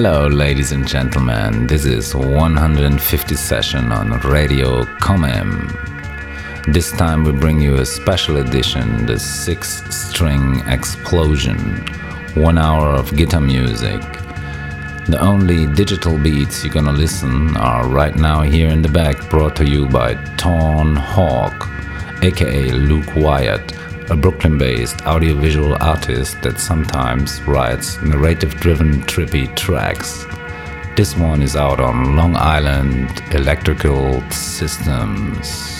Hello, ladies and gentlemen. This is 150 session on Radio Cómeme. This time we bring you a special edition, the six string explosion, one hour of guitar music. The only digital beats you're gonna listen are right now here in the back, brought to you by Torn Hawk, aka Luke Wyatt, a Brooklyn based audiovisual artist that sometimes writes narrative driven trippy tracks. This one is out on Long Island Electrical Systems.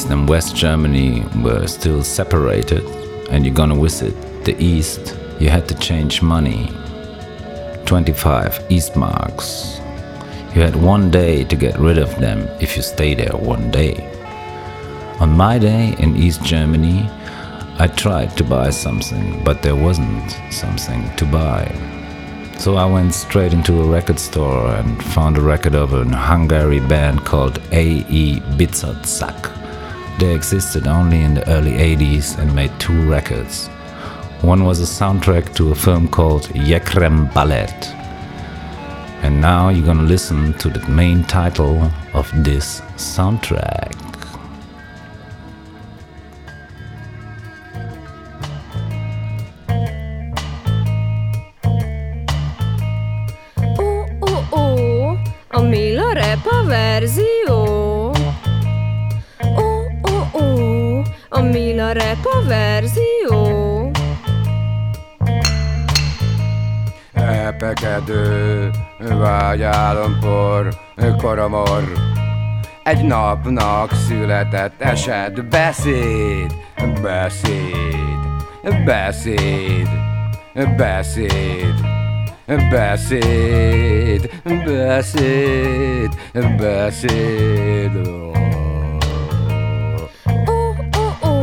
East and West Germany were still separated and you're gonna visit the East, you had to change money. 25 East marks. You had one day to get rid of them if you stay there one day. On my day in East Germany, I tried to buy something, but there wasn't something to buy. So I went straight into a record store and found a record of a Hungary band called A.E. Bizottság. They existed only in the early 80s and made two records. One was a soundtrack to a film called Jégkrémbalett. And now you're gonna listen to the main title of this soundtrack. Egy napnak született eset, beszéd, beszéd, beszéd, beszéd. Beszéd, beszéd, beszéd Ó, ó, ó,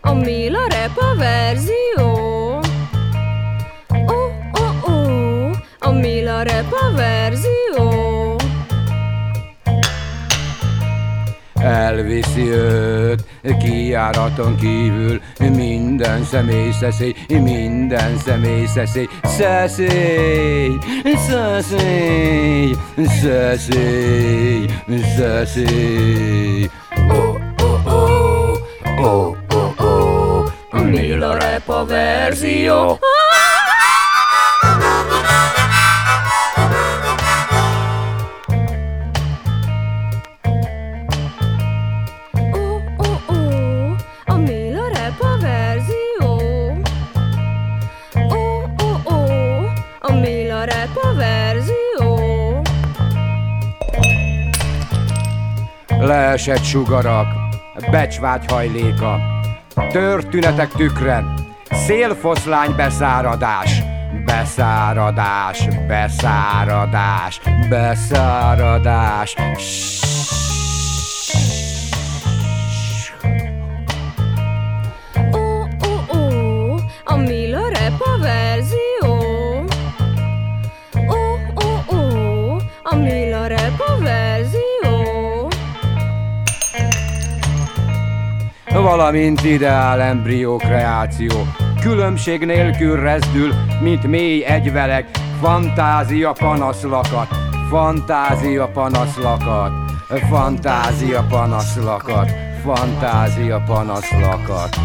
a Mila rap a verzió Ó, ó, ó, a Mila rap a verzió Elviszi őt. Kiáraton kívül Minden személy szeszély, minden személy szeszély. Szeszély, szeszély, szeszély, szeszély. Oh, oh, oh, oh, oh, oh Mila rap a verzió leesett sugarak, becsvágy hajléka, történetek tükre, szélfoszlány beszáradás, beszáradás, beszáradás, beszáradás. Ó, valamint ideál embrió kreáció. Különbség nélkül rezdül, mint mély egyvelek, fantázia panaszlakat, fantázia panaszlakat, fantázia panaszlakat, fantázia panaszlakat,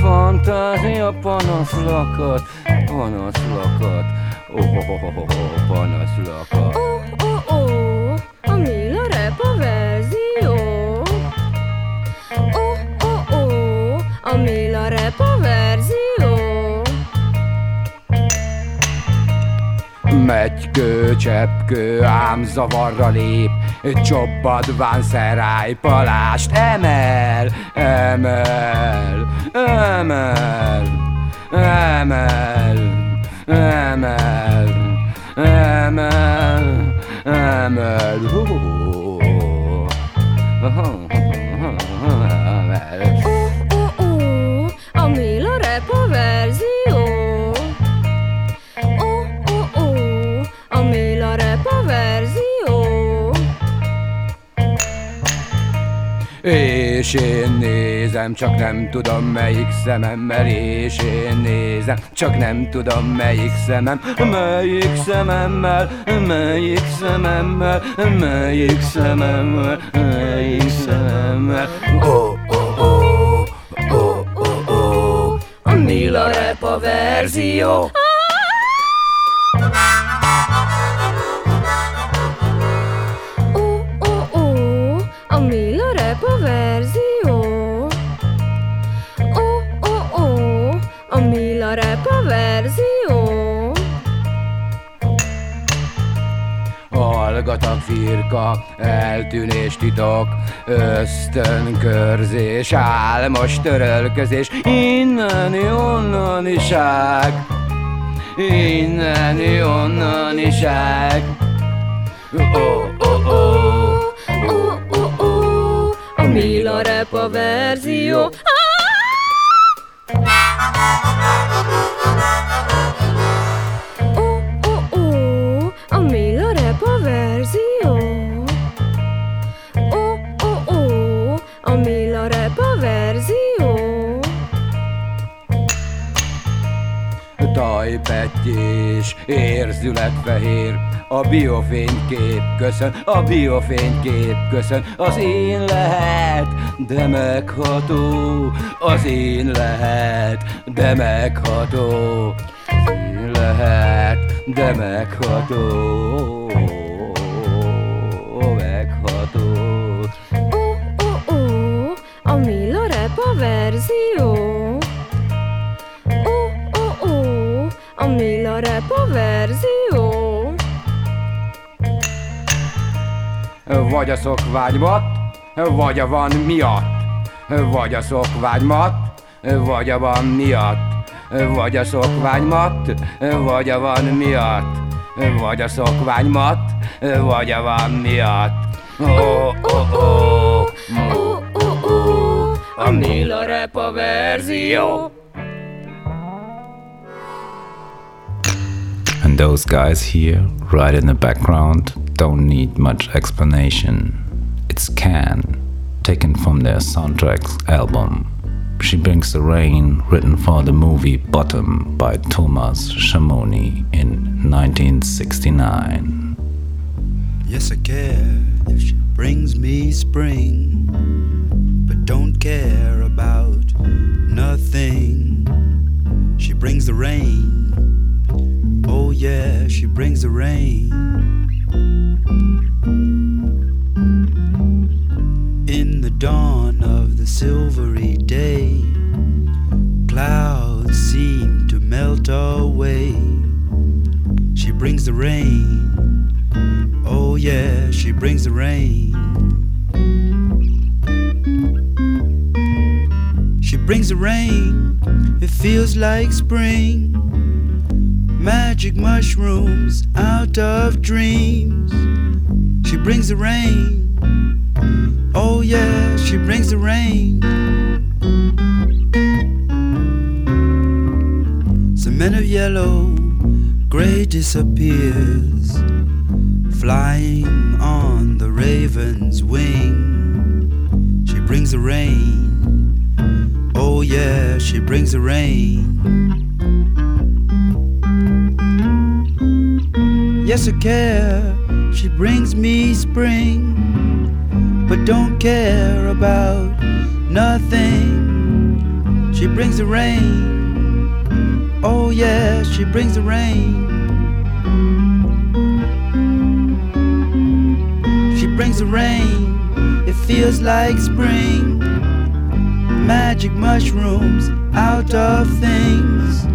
fantázia panaszlakat, panaszlakat, oh, oh, oh, oh, oh, panaszlakat. Oh, oh, oh, a Mila Rap a verzió. Megykő, cseppkő, ám zavarra lép, csobadván szeráj palást emel, emel, emel, emel, emel, emel, emel, emel. És én nézem, csak nem tudom melyik szememmel És én nézem, csak nem tudom melyik szemem Melyik szememmel, melyik szememmel Melyik szememmel, melyik szememmel. Oh, oh, oh, oh, oh, oh Nila rap verzió. Hallgatak firka, eltűnés titok, ösztönkörzés, álmos törölközés, innen onnan iság, innen onnan iság. Oh, oh, oh. Oh, oh, oh, a Mila rap a verzió. Tajpettyés, érzületfehér, a biofénykép köszön, a biofénykép köszön, az én lehet, de megható, az én lehet, de megható, az én lehet, de megható, megható. Oh, oh, a a verzió. A Mila rap a verzió. Vagy a szokványmat, vagy a van miatt, vagy a szokványmat, vagy a van miatt, vagy a szokványmat, vagy a van miatt, vagy a szokványmat, vagy a van miatt. Oh, oh, oh, Oh, oh, oh, a Mila rap a verzió. Those guys here, right in the background, don't need much explanation. It's Can, taken from their soundtracks album. She Brings the Rain, written for the movie Bottom by Thomas Schamoni in 1969. Yes, I care if she brings me spring, but don't care about nothing. She brings the rain. Yeah, she brings the rain. In the dawn of the silvery day, clouds seem to melt away. She brings the rain. Oh, yeah, she brings the rain. She brings the rain, it feels like spring. Magic mushrooms out of dreams. She brings the rain. Oh, yeah, she brings the rain. Cement of yellow, gray disappears flying on the raven's wing. She brings the rain. Oh, yeah, she brings the rain. Yes, I care. She brings me spring, but don't care about nothing. She brings the rain. Oh, yeah, she brings the rain. She brings the rain, it feels like spring. Magic mushrooms out of things.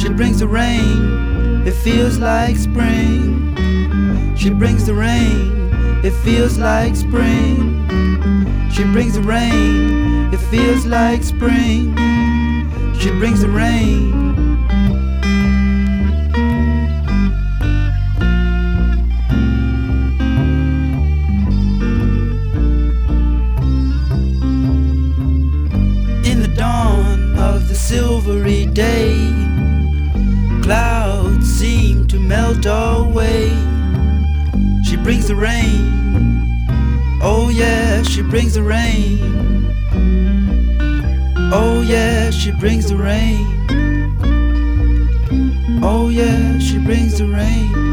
She brings the rain, it feels like spring. She brings the rain, it feels like spring. She brings the rain, it feels like spring. She brings the rain. In the dawn of the silvery day, melt away. She brings the rain. Oh, yeah, she brings the rain. Oh, yeah, she brings the rain. Oh, yeah, she brings the rain.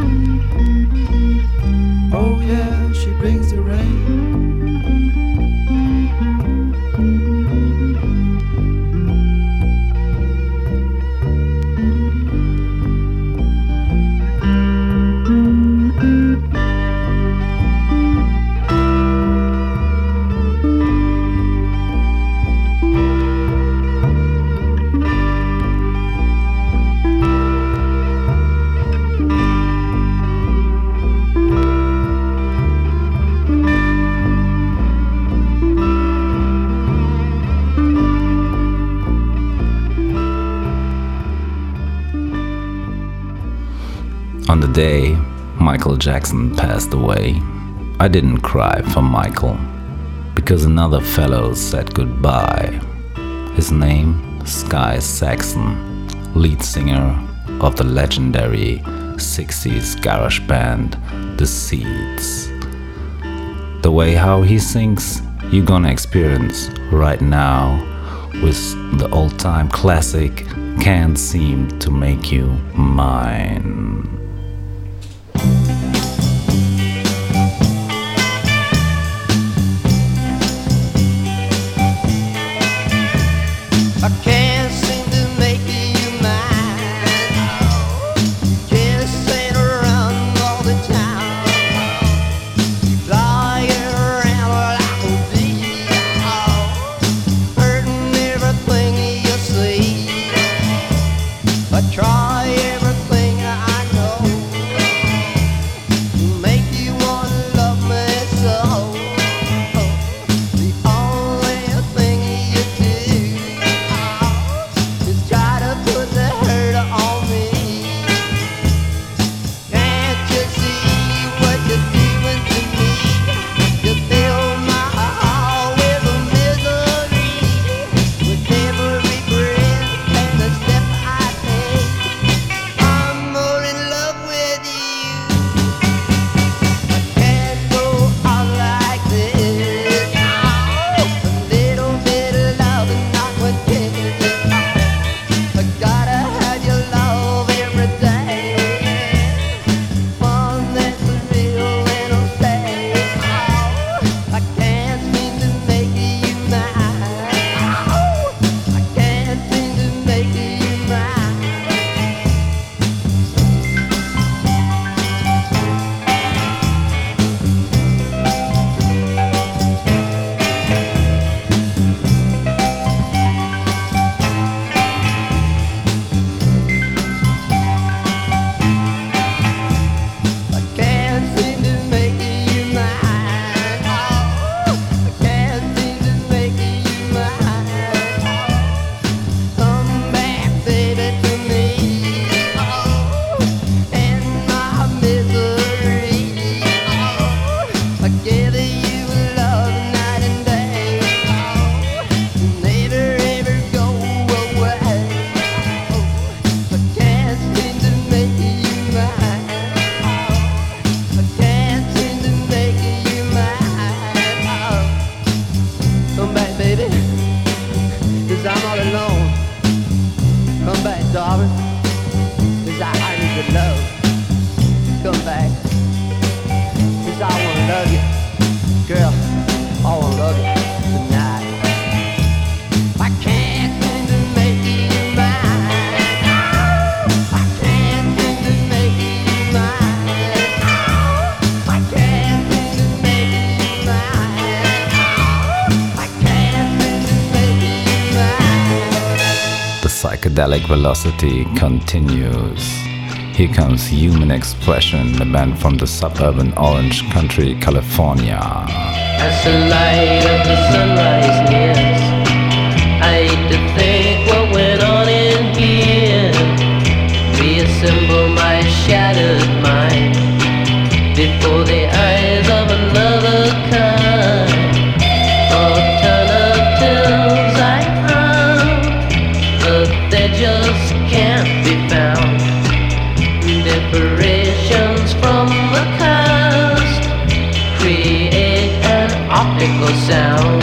Jackson passed away, I didn't cry for Michael because another fellow said goodbye. His name, Sky Saxon, lead singer of the legendary 60s garage band The Seeds. The way how he sings, you're gonna experience right now with the old time classic Can't Seem to Make You Mine. can psychedelic velocity continues. Here comes Human Expression, the band from the suburban Orange Country, California. As the light of the sunrise nears, I hate to think what went on in here. Reassemble my shattered mind before the sound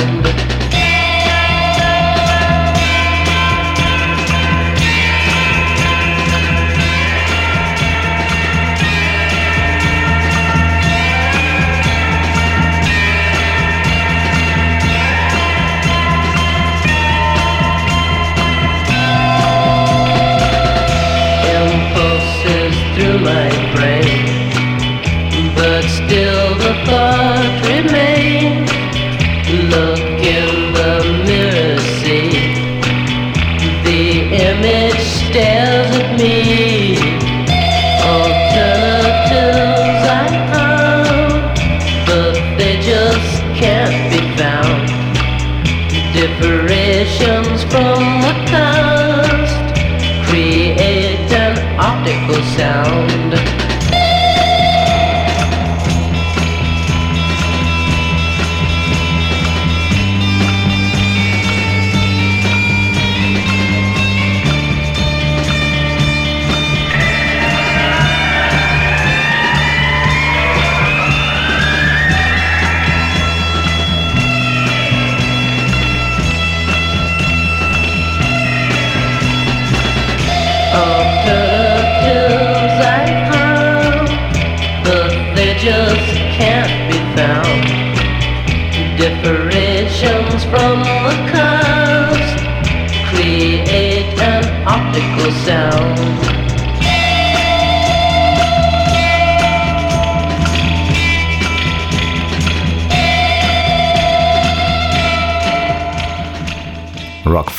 sound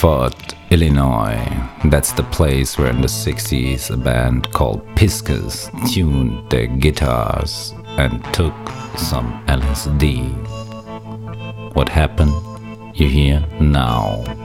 Rockford, Illinois. That's the place where in the 60s a band called Pisces tuned their guitars and took some LSD. What happened? You hear now.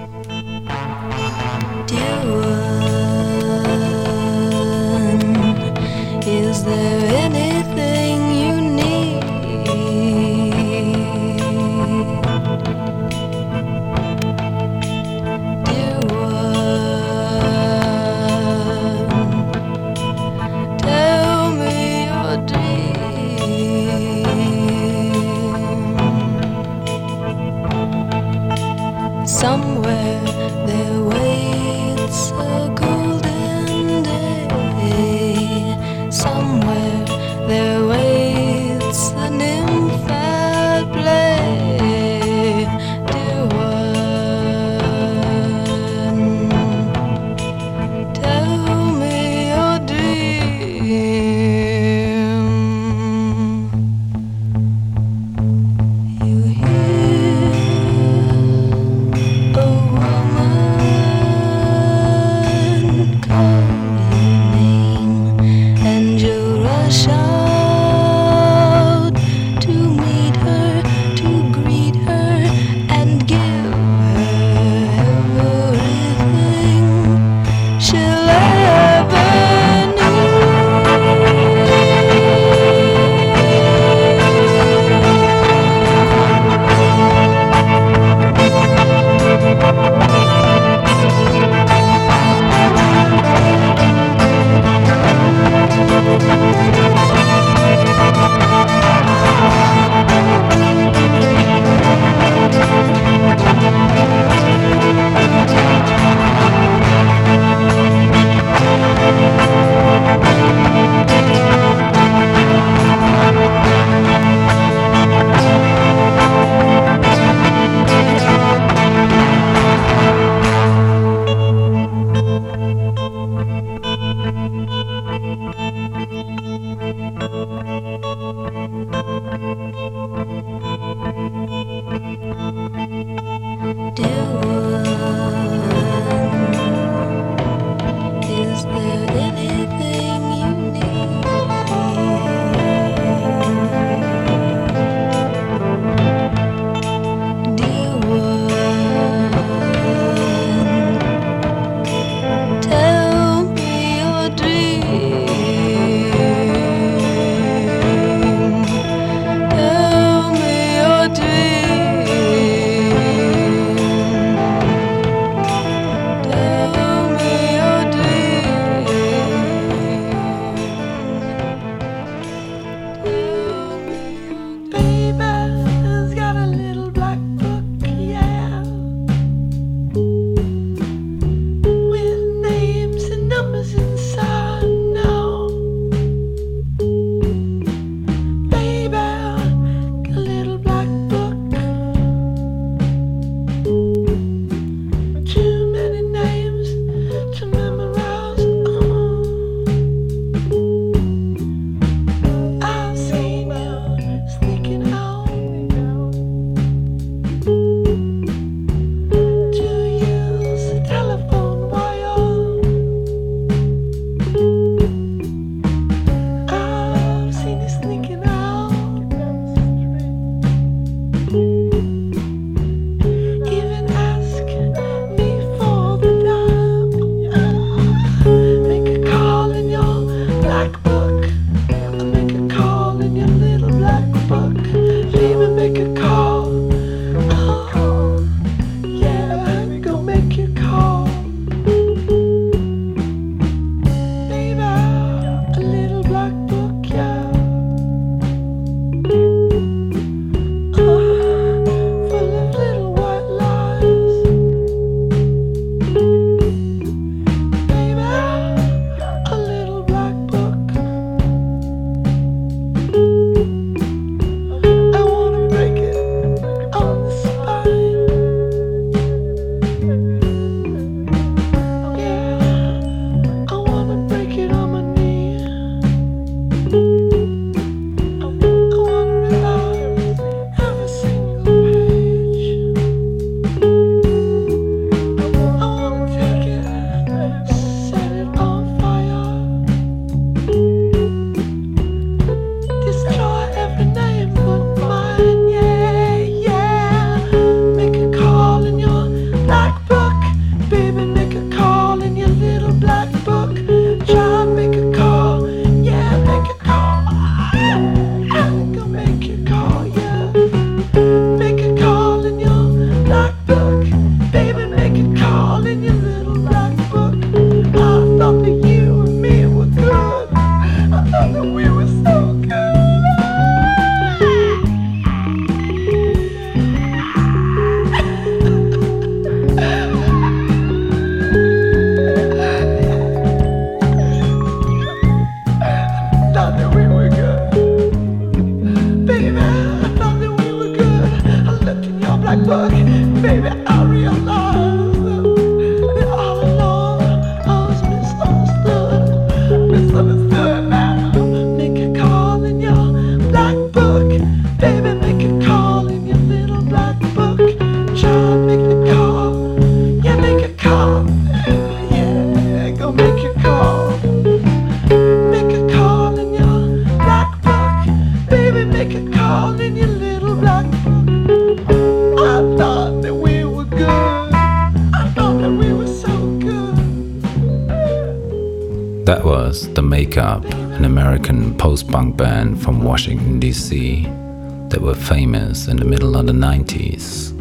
Famous in the middle of the 90s.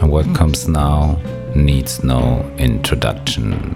And what comes now needs no introduction.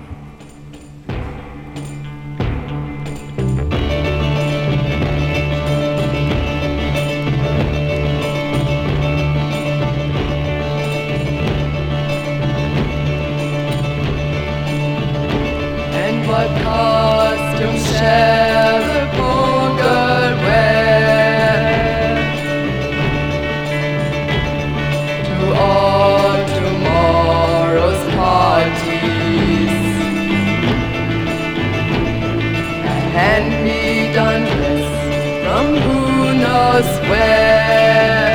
and be done with from who knows where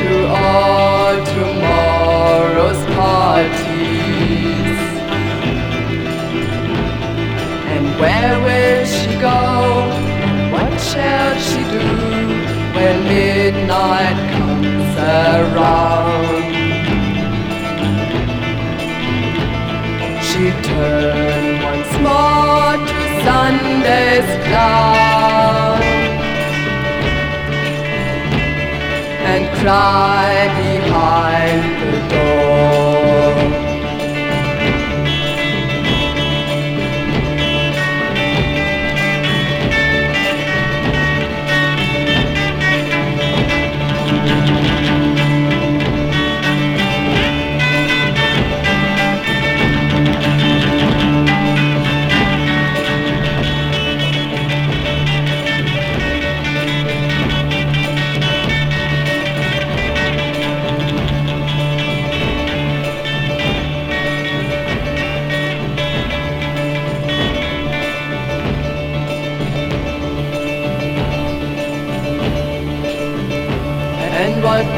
to all tomorrow's parties. And where will she go? What shall she do when midnight comes around? She turns. And cry behind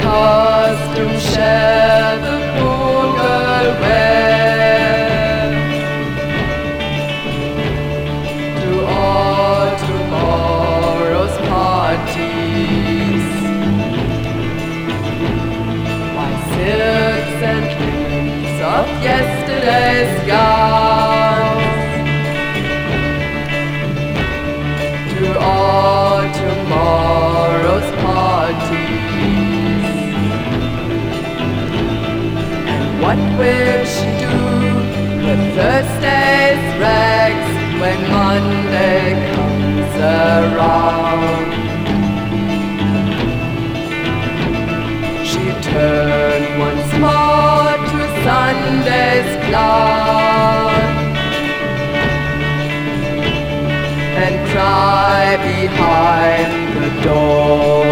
costume share the pool girl. To tomorrow's parties, silks and of. Thursday's rags when Monday comes around. She turned once more to Sunday's cloud and cried behind the door.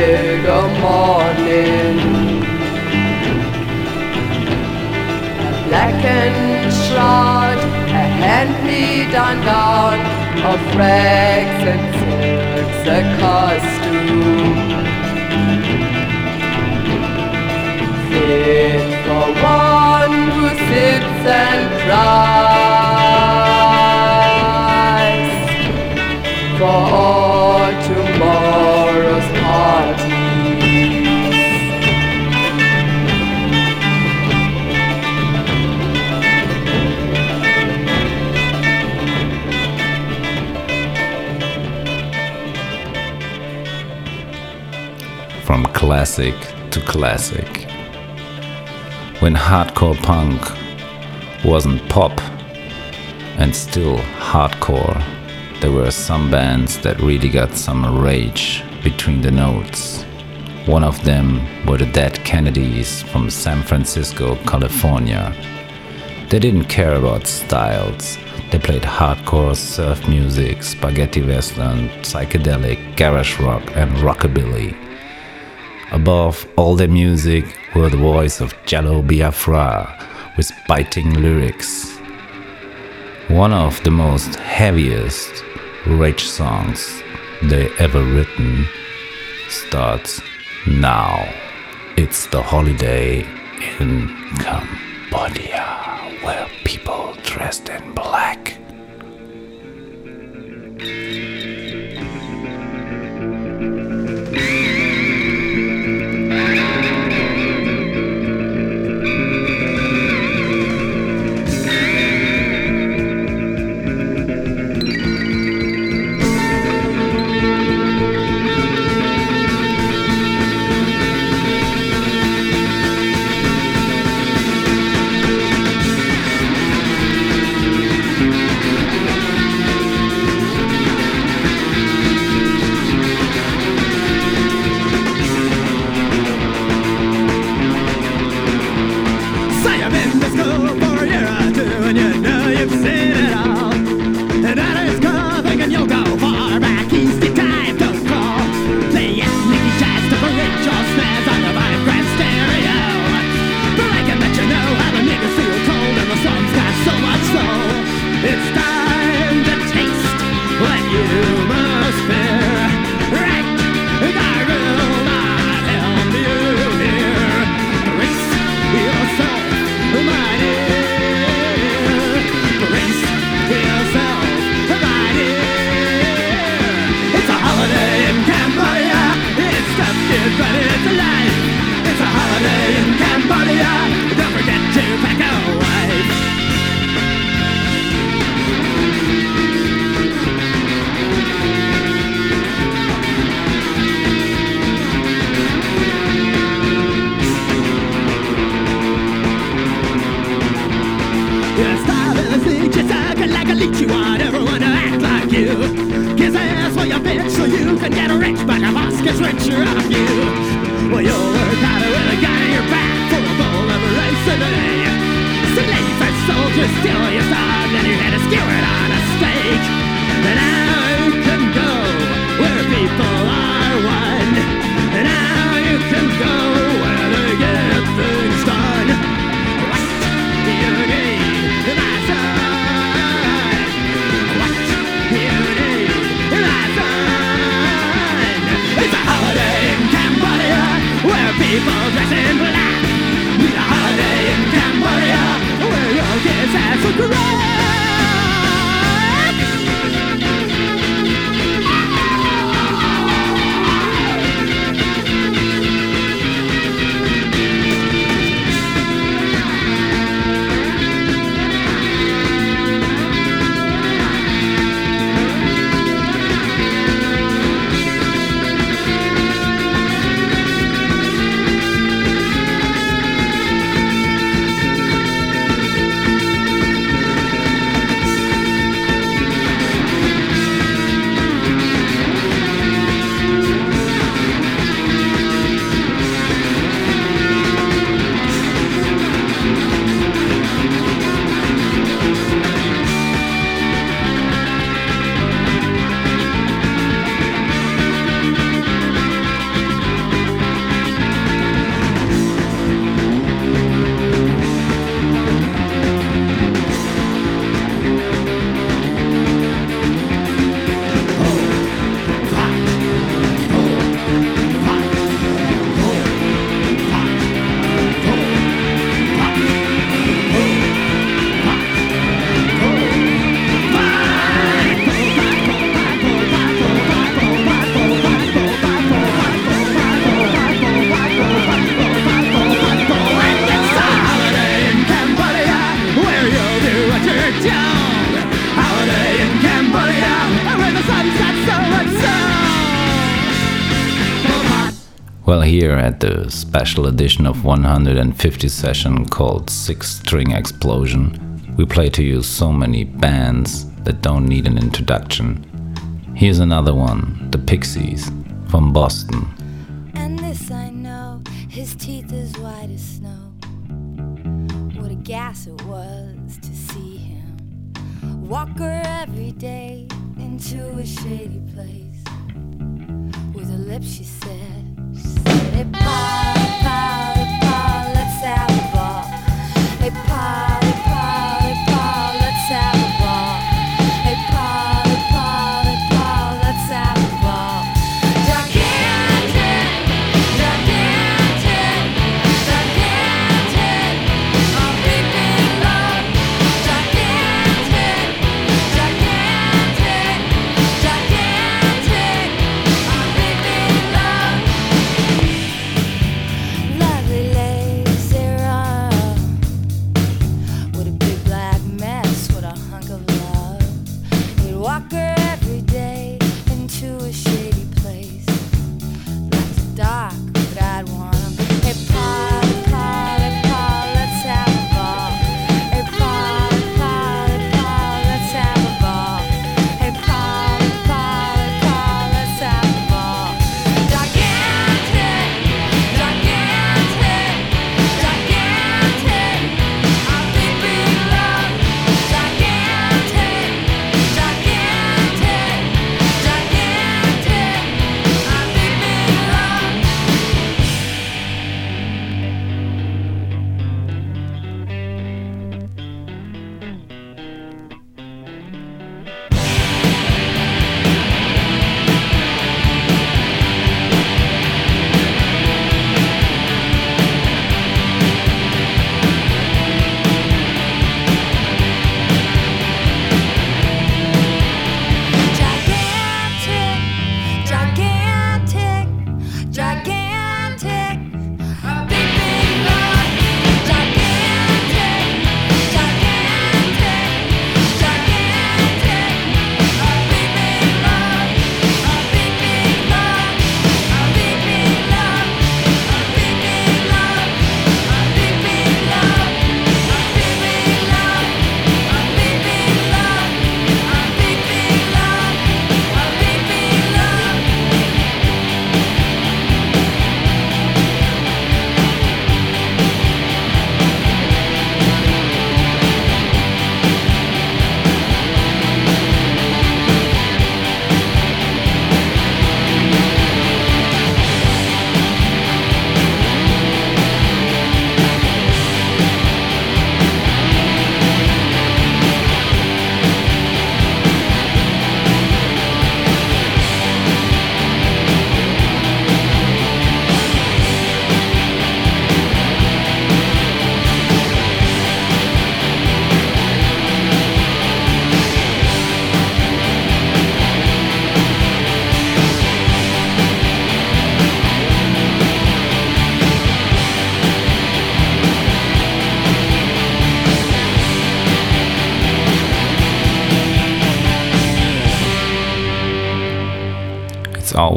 big a morning. A blackened shroud, a hand-me-down gown of rags and silks, a costume. Fit for one who sits and cries. Classic to classic. When hardcore punk wasn't pop and still hardcore, there were some bands that really got some rage between the notes. One of them were the Dead Kennedys from San Francisco, California. They didn't care about styles. They played hardcore surf music, spaghetti western, psychedelic, garage rock, and rockabilly. Above all their music were the voice of Jello Biafra with biting lyrics. One of the most heaviest rage songs they ever written starts now. It's the holiday in Cambodia where people dressed in black the special edition of 150 session called Six String Explosion. We play to you so many bands that don't need an introduction. Here's another one, The Pixies, from Boston.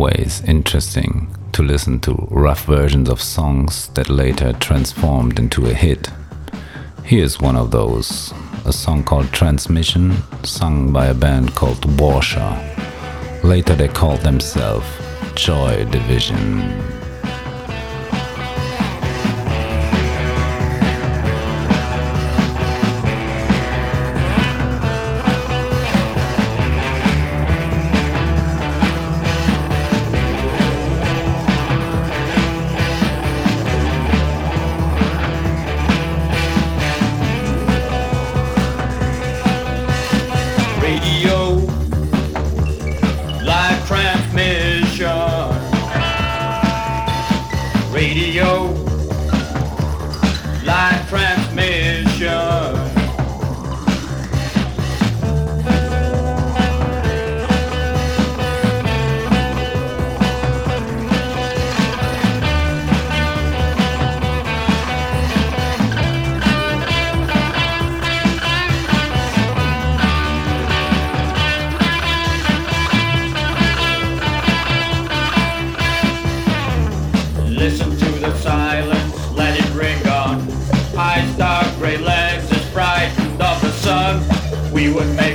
always interesting to listen to rough versions of songs that later transformed into a hit. Here's one of those a song called Transmission, sung by a band called Warsaw. Later they called themselves Joy Division.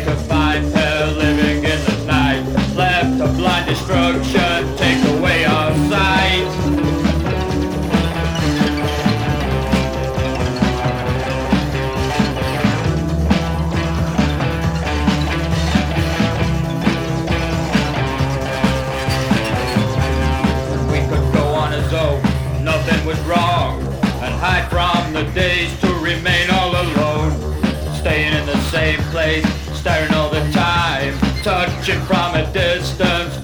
Fine pair living in the night. Left to blind destruction, take away our sight. We could go on as though nothing was wrong and hide from the days to remain all alone. Staying in the same place, staring all the time, touching from a distance,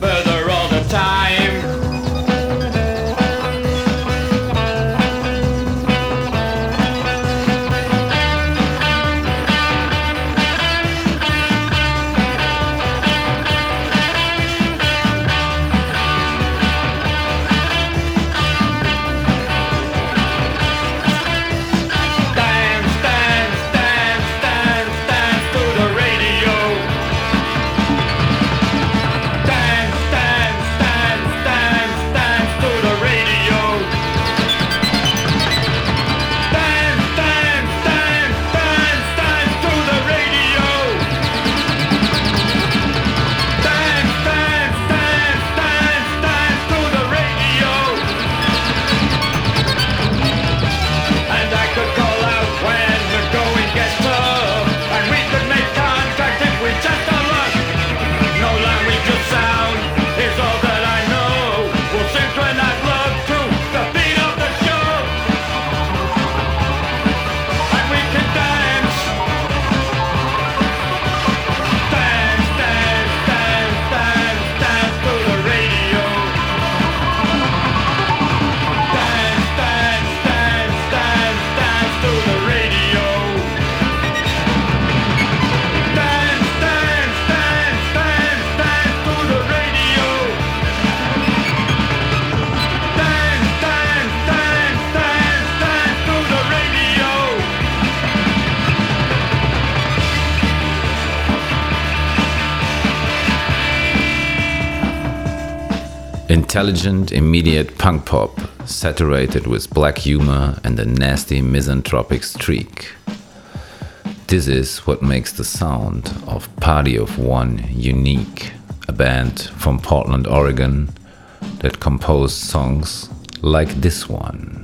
Intelligent, immediate punk pop, saturated with black humor and a nasty misanthropic streak. This is what makes the sound of Party of One unique, a band from Portland, Oregon that composed songs like this one.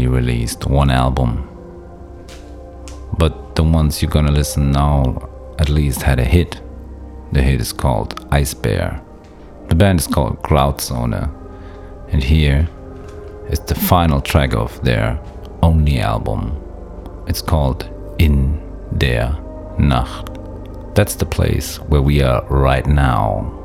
Only released one album. But the ones you're gonna listen now at least had a hit. The hit is called Eisbär. The band is called Grauzone. And here is the final track of their only album. It's called In der Nacht. That's the place where we are right now.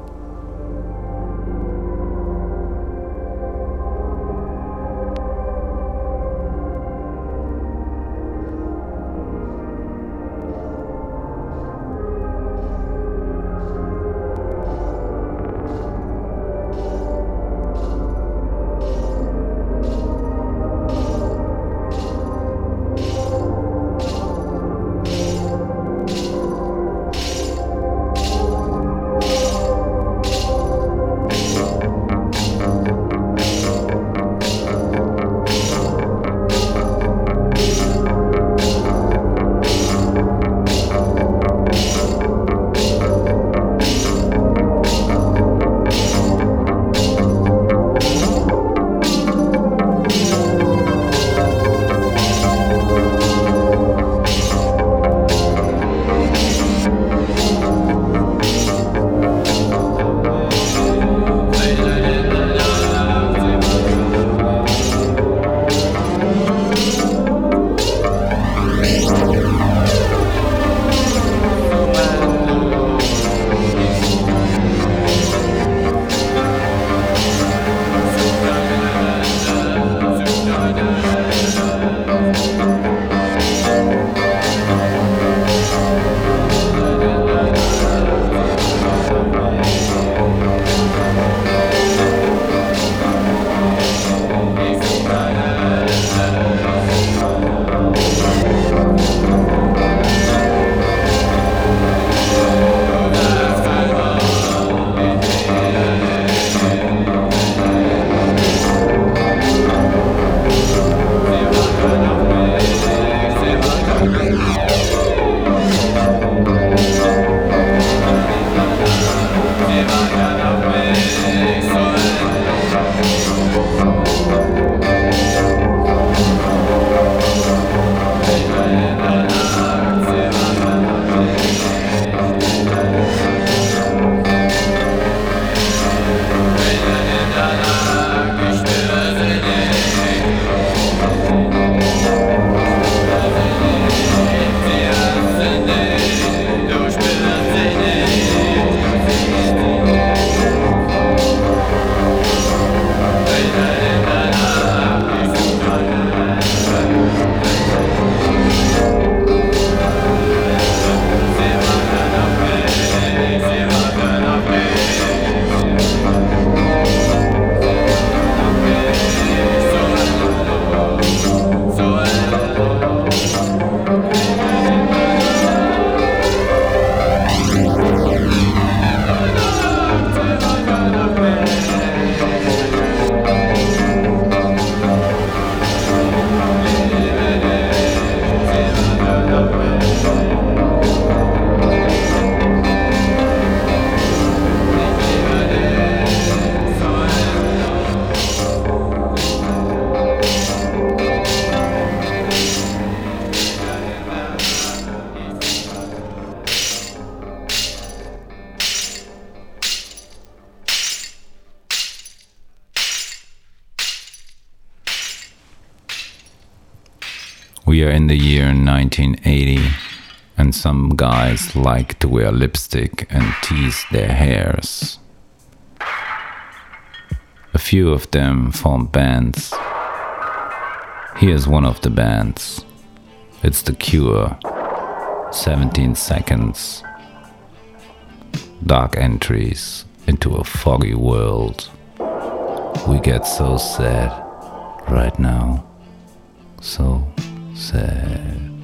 We are in the year 1980, and some guys like to wear lipstick and tease their hairs. A few of them form bands. Here's one of the bands. It's The Cure. 17 seconds. Dark entries into a foggy world. We get so sad right now. So sad.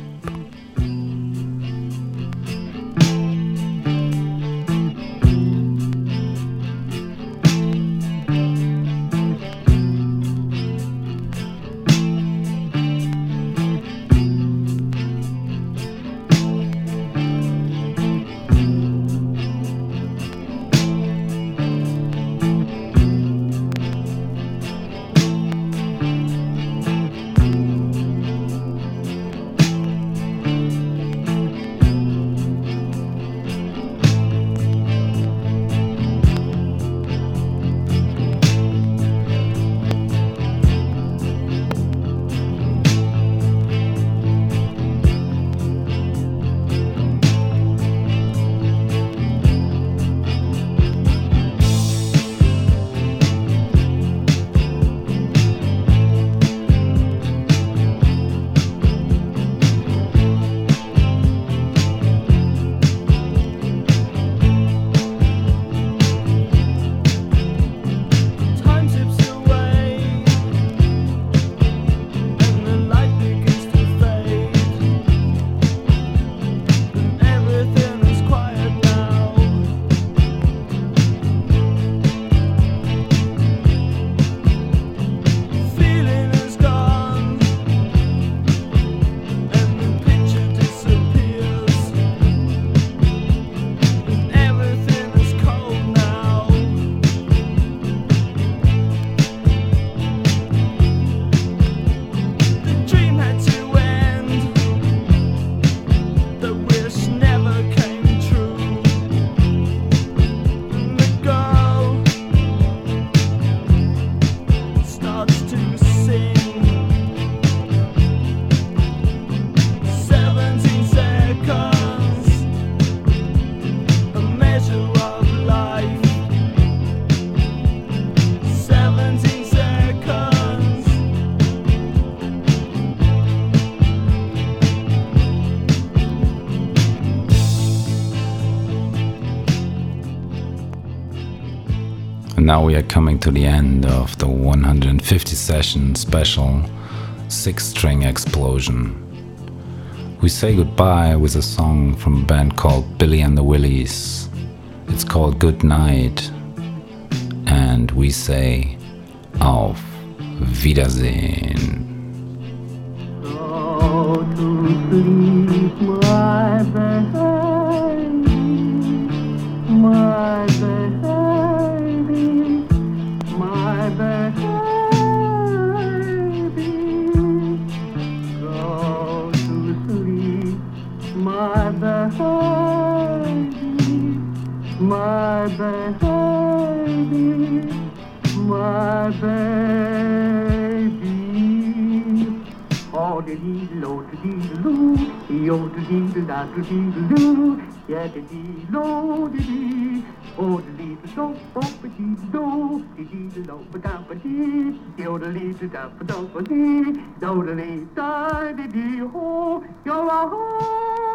Now we are coming to the end of the 150 session special six string explosion. We say goodbye with a song from a band called Billy and the Willies. It's called Good Night. And we say Auf Wiedersehen. My baby, my baby, my baby. Oh, de dee lo, de dee loo, yo de dee da de dee loo, yeah de dee lo, de dee. Oh, de dee do, oh, de dee do, de dee lo, ba da ba dee, yo de dee da ba da ba dee, do de dee da de dee ho, yo la ho.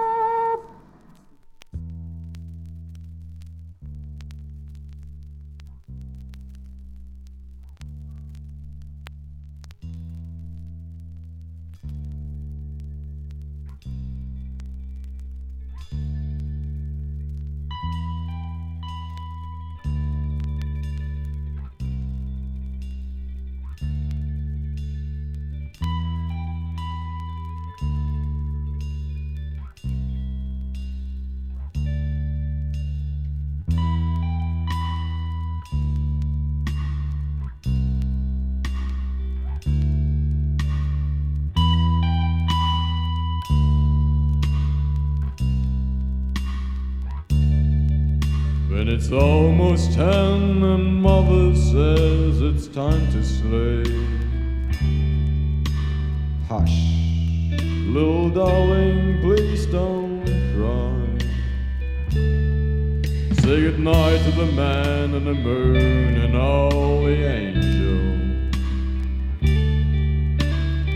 It's almost ten and mother says it's time to sleep. Hush, little darling, please don't cry. Say goodnight to the man and the moon and all the angels.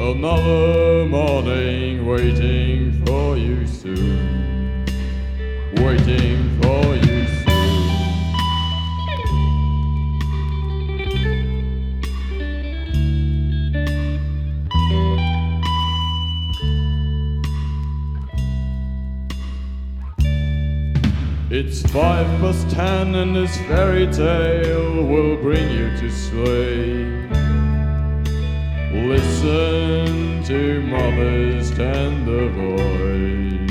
Another morning waiting for you soon. Waiting for you five ten and this fairy tale will bring you to sleep. Listen to mother's tender voice.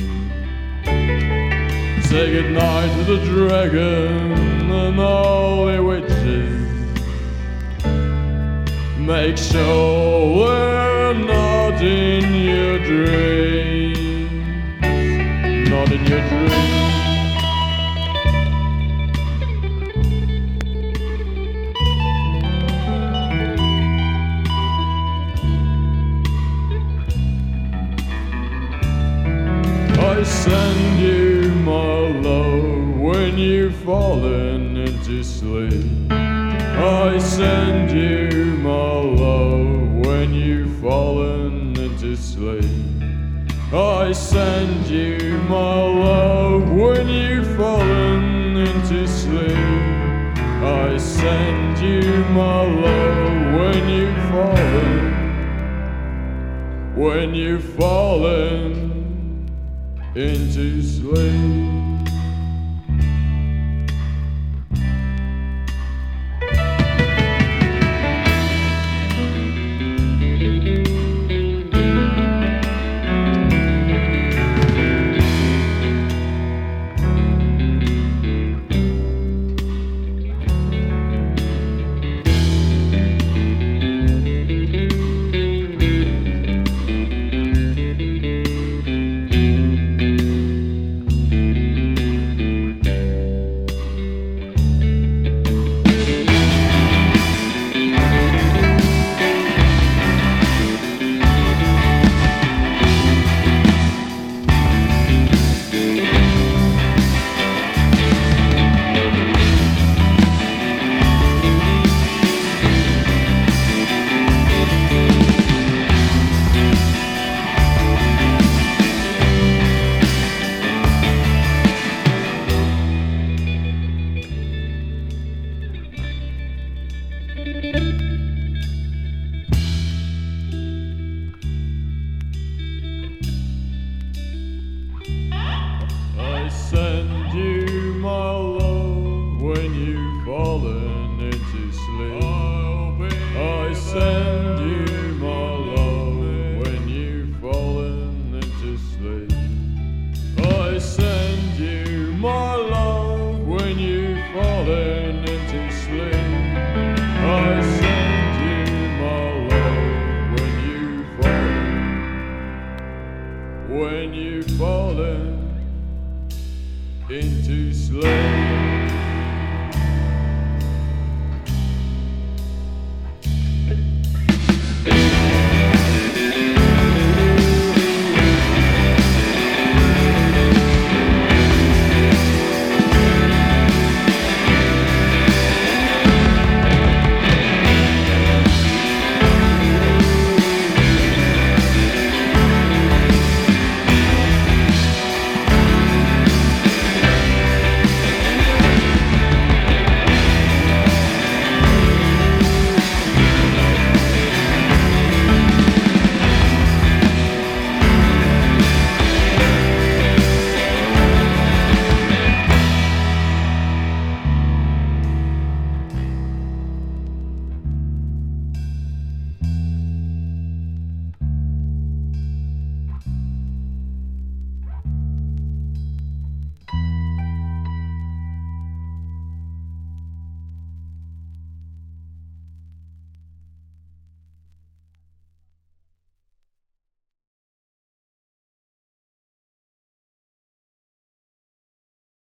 Say goodnight to the dragon and all the witches. Make sure we're not in your dreams. Not in your dreams. Fallen into sleep. I send you my love when you've fallen into sleep. I send you my love when you've fallen into sleep. I send you my love when you've fallen. When you've fallen into sleep.